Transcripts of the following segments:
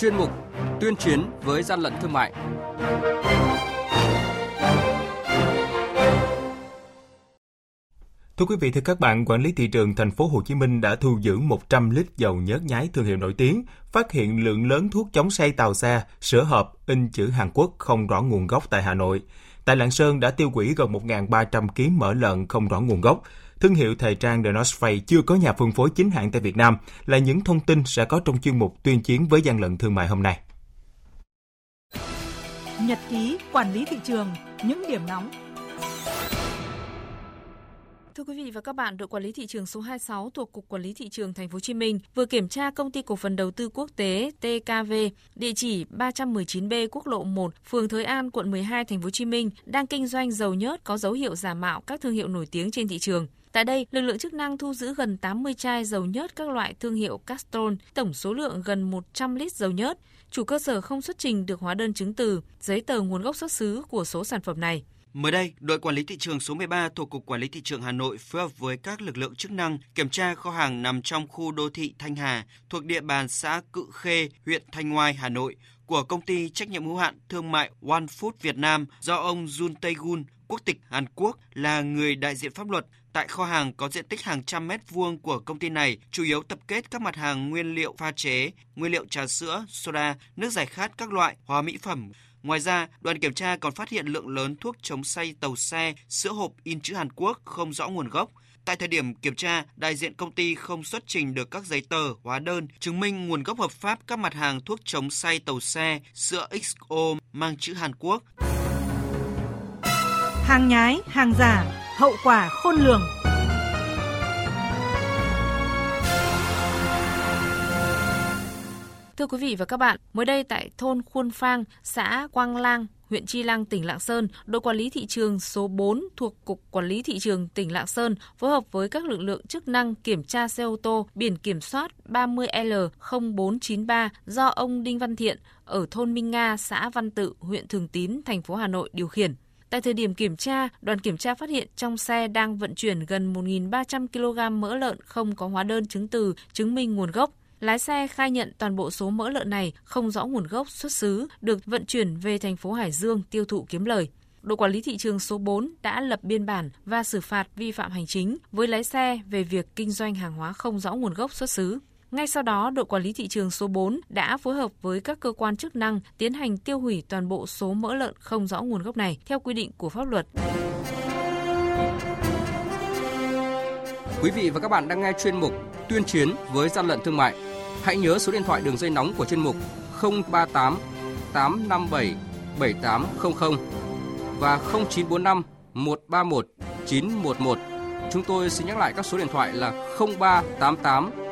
chuyên mục Tuyên chiến với gian lận thương mại. Thưa quý vị, thưa các bạn, quản lý thị trường thành phố Hồ Chí Minh đã thu giữ 100 lít dầu nhớt nhái thương hiệu nổi tiếng, phát hiện lượng lớn thuốc chống say tàu xe, sữa hộp in chữ Hàn Quốc không rõ nguồn gốc tại Hà Nội. Tại Lạng Sơn đã tiêu hủy gần 1.300 kg mỡ lợn không rõ nguồn gốc. Thương hiệu thời trang The North Face chưa có nhà phân phối chính hãng tại Việt Nam là những thông tin sẽ có trong chuyên mục tuyên chiến với gian lận thương mại hôm nay. Nhật ký quản lý thị trường, những điểm nóng Thưa quý vị và các bạn, đội quản lý thị trường số 26 thuộc Cục Quản lý thị trường Thành phố Hồ Chí Minh vừa kiểm tra công ty cổ phần đầu tư quốc tế TKV, địa chỉ 319B Quốc lộ 1, phường Thới An, quận 12, Thành phố Hồ Chí Minh đang kinh doanh dầu nhớt có dấu hiệu giả mạo các thương hiệu nổi tiếng trên thị trường. Tại đây, lực lượng chức năng thu giữ gần 80 chai dầu nhớt các loại thương hiệu Castrol, tổng số lượng gần 100 lít dầu nhớt. Chủ cơ sở không xuất trình được hóa đơn chứng từ, giấy tờ nguồn gốc xuất xứ của số sản phẩm này. Mới đây, đội quản lý thị trường số 13 thuộc Cục Quản lý Thị trường Hà Nội phối hợp với các lực lượng chức năng kiểm tra kho hàng nằm trong khu đô thị Thanh Hà thuộc địa bàn xã Cự Khê, huyện Thanh Ngoai, Hà Nội của công ty trách nhiệm hữu hạn thương mại One Food Việt Nam do ông Jun Tae-gun, quốc tịch Hàn Quốc là người đại diện pháp luật. Tại kho hàng có diện tích hàng trăm mét vuông của công ty này, chủ yếu tập kết các mặt hàng nguyên liệu pha chế, nguyên liệu trà sữa, soda, nước giải khát các loại, hóa mỹ phẩm, Ngoài ra, đoàn kiểm tra còn phát hiện lượng lớn thuốc chống say tàu xe, sữa hộp in chữ Hàn Quốc không rõ nguồn gốc. Tại thời điểm kiểm tra, đại diện công ty không xuất trình được các giấy tờ, hóa đơn chứng minh nguồn gốc hợp pháp các mặt hàng thuốc chống say tàu xe, sữa XO mang chữ Hàn Quốc. Hàng nhái, hàng giả, hậu quả khôn lường. Thưa quý vị và các bạn, mới đây tại thôn Khuôn Phang, xã Quang Lang, huyện Chi Lăng, tỉnh Lạng Sơn, đội quản lý thị trường số 4 thuộc Cục Quản lý Thị trường tỉnh Lạng Sơn phối hợp với các lực lượng chức năng kiểm tra xe ô tô biển kiểm soát 30L0493 do ông Đinh Văn Thiện ở thôn Minh Nga, xã Văn Tự, huyện Thường Tín, thành phố Hà Nội điều khiển. Tại thời điểm kiểm tra, đoàn kiểm tra phát hiện trong xe đang vận chuyển gần 1.300 kg mỡ lợn không có hóa đơn chứng từ chứng minh nguồn gốc Lái xe khai nhận toàn bộ số mỡ lợn này không rõ nguồn gốc xuất xứ, được vận chuyển về thành phố Hải Dương tiêu thụ kiếm lời. Đội quản lý thị trường số 4 đã lập biên bản và xử phạt vi phạm hành chính với lái xe về việc kinh doanh hàng hóa không rõ nguồn gốc xuất xứ. Ngay sau đó, đội quản lý thị trường số 4 đã phối hợp với các cơ quan chức năng tiến hành tiêu hủy toàn bộ số mỡ lợn không rõ nguồn gốc này theo quy định của pháp luật. Quý vị và các bạn đang nghe chuyên mục Tuyên chiến với gian lận thương mại Hãy nhớ số điện thoại đường dây nóng của chuyên mục 038 857 7800 và 0945 131 911. Chúng tôi xin nhắc lại các số điện thoại là 0388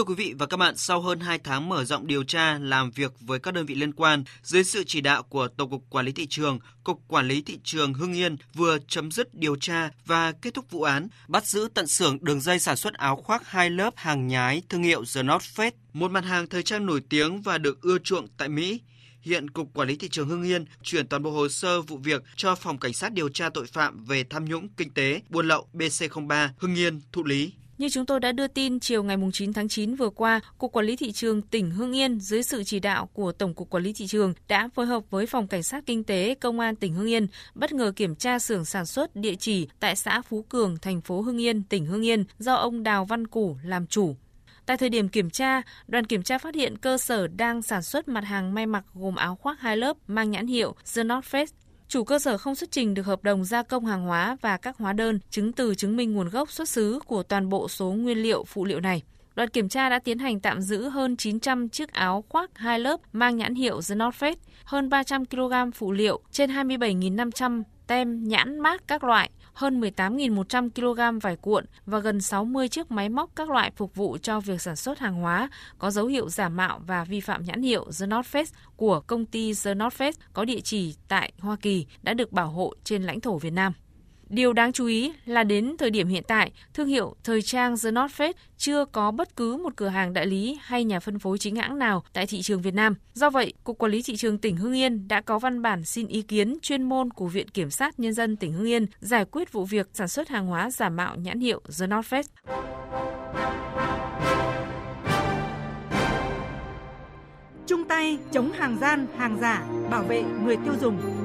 Thưa quý vị và các bạn, sau hơn 2 tháng mở rộng điều tra, làm việc với các đơn vị liên quan, dưới sự chỉ đạo của Tổng cục Quản lý thị trường, Cục Quản lý thị trường Hưng Yên vừa chấm dứt điều tra và kết thúc vụ án, bắt giữ tận xưởng đường dây sản xuất áo khoác hai lớp hàng nhái thương hiệu The North Face, một mặt hàng thời trang nổi tiếng và được ưa chuộng tại Mỹ. Hiện Cục Quản lý Thị trường Hưng Yên chuyển toàn bộ hồ sơ vụ việc cho Phòng Cảnh sát điều tra tội phạm về tham nhũng kinh tế, buôn lậu BC03 Hưng Yên thụ lý. Như chúng tôi đã đưa tin chiều ngày 9 tháng 9 vừa qua, Cục Quản lý Thị trường tỉnh Hưng Yên dưới sự chỉ đạo của Tổng cục Quản lý Thị trường đã phối hợp với Phòng Cảnh sát Kinh tế Công an tỉnh Hưng Yên bất ngờ kiểm tra xưởng sản xuất địa chỉ tại xã Phú Cường, thành phố Hưng Yên, tỉnh Hưng Yên do ông Đào Văn Củ làm chủ. Tại thời điểm kiểm tra, đoàn kiểm tra phát hiện cơ sở đang sản xuất mặt hàng may mặc gồm áo khoác hai lớp mang nhãn hiệu The North Face. Chủ cơ sở không xuất trình được hợp đồng gia công hàng hóa và các hóa đơn, chứng từ chứng minh nguồn gốc xuất xứ của toàn bộ số nguyên liệu phụ liệu này. Đoàn kiểm tra đã tiến hành tạm giữ hơn 900 chiếc áo khoác hai lớp mang nhãn hiệu The North Face, hơn 300 kg phụ liệu, trên 27.500 tem nhãn mát các loại, hơn 18.100 kg vải cuộn và gần 60 chiếc máy móc các loại phục vụ cho việc sản xuất hàng hóa, có dấu hiệu giả mạo và vi phạm nhãn hiệu The North Face của công ty The North Face có địa chỉ tại Hoa Kỳ, đã được bảo hộ trên lãnh thổ Việt Nam. Điều đáng chú ý là đến thời điểm hiện tại, thương hiệu thời trang The North Face chưa có bất cứ một cửa hàng đại lý hay nhà phân phối chính hãng nào tại thị trường Việt Nam. Do vậy, Cục Quản lý Thị trường tỉnh Hưng Yên đã có văn bản xin ý kiến chuyên môn của Viện Kiểm sát Nhân dân tỉnh Hưng Yên giải quyết vụ việc sản xuất hàng hóa giả mạo nhãn hiệu The North Face. Chung tay chống hàng gian, hàng giả, bảo vệ người tiêu dùng.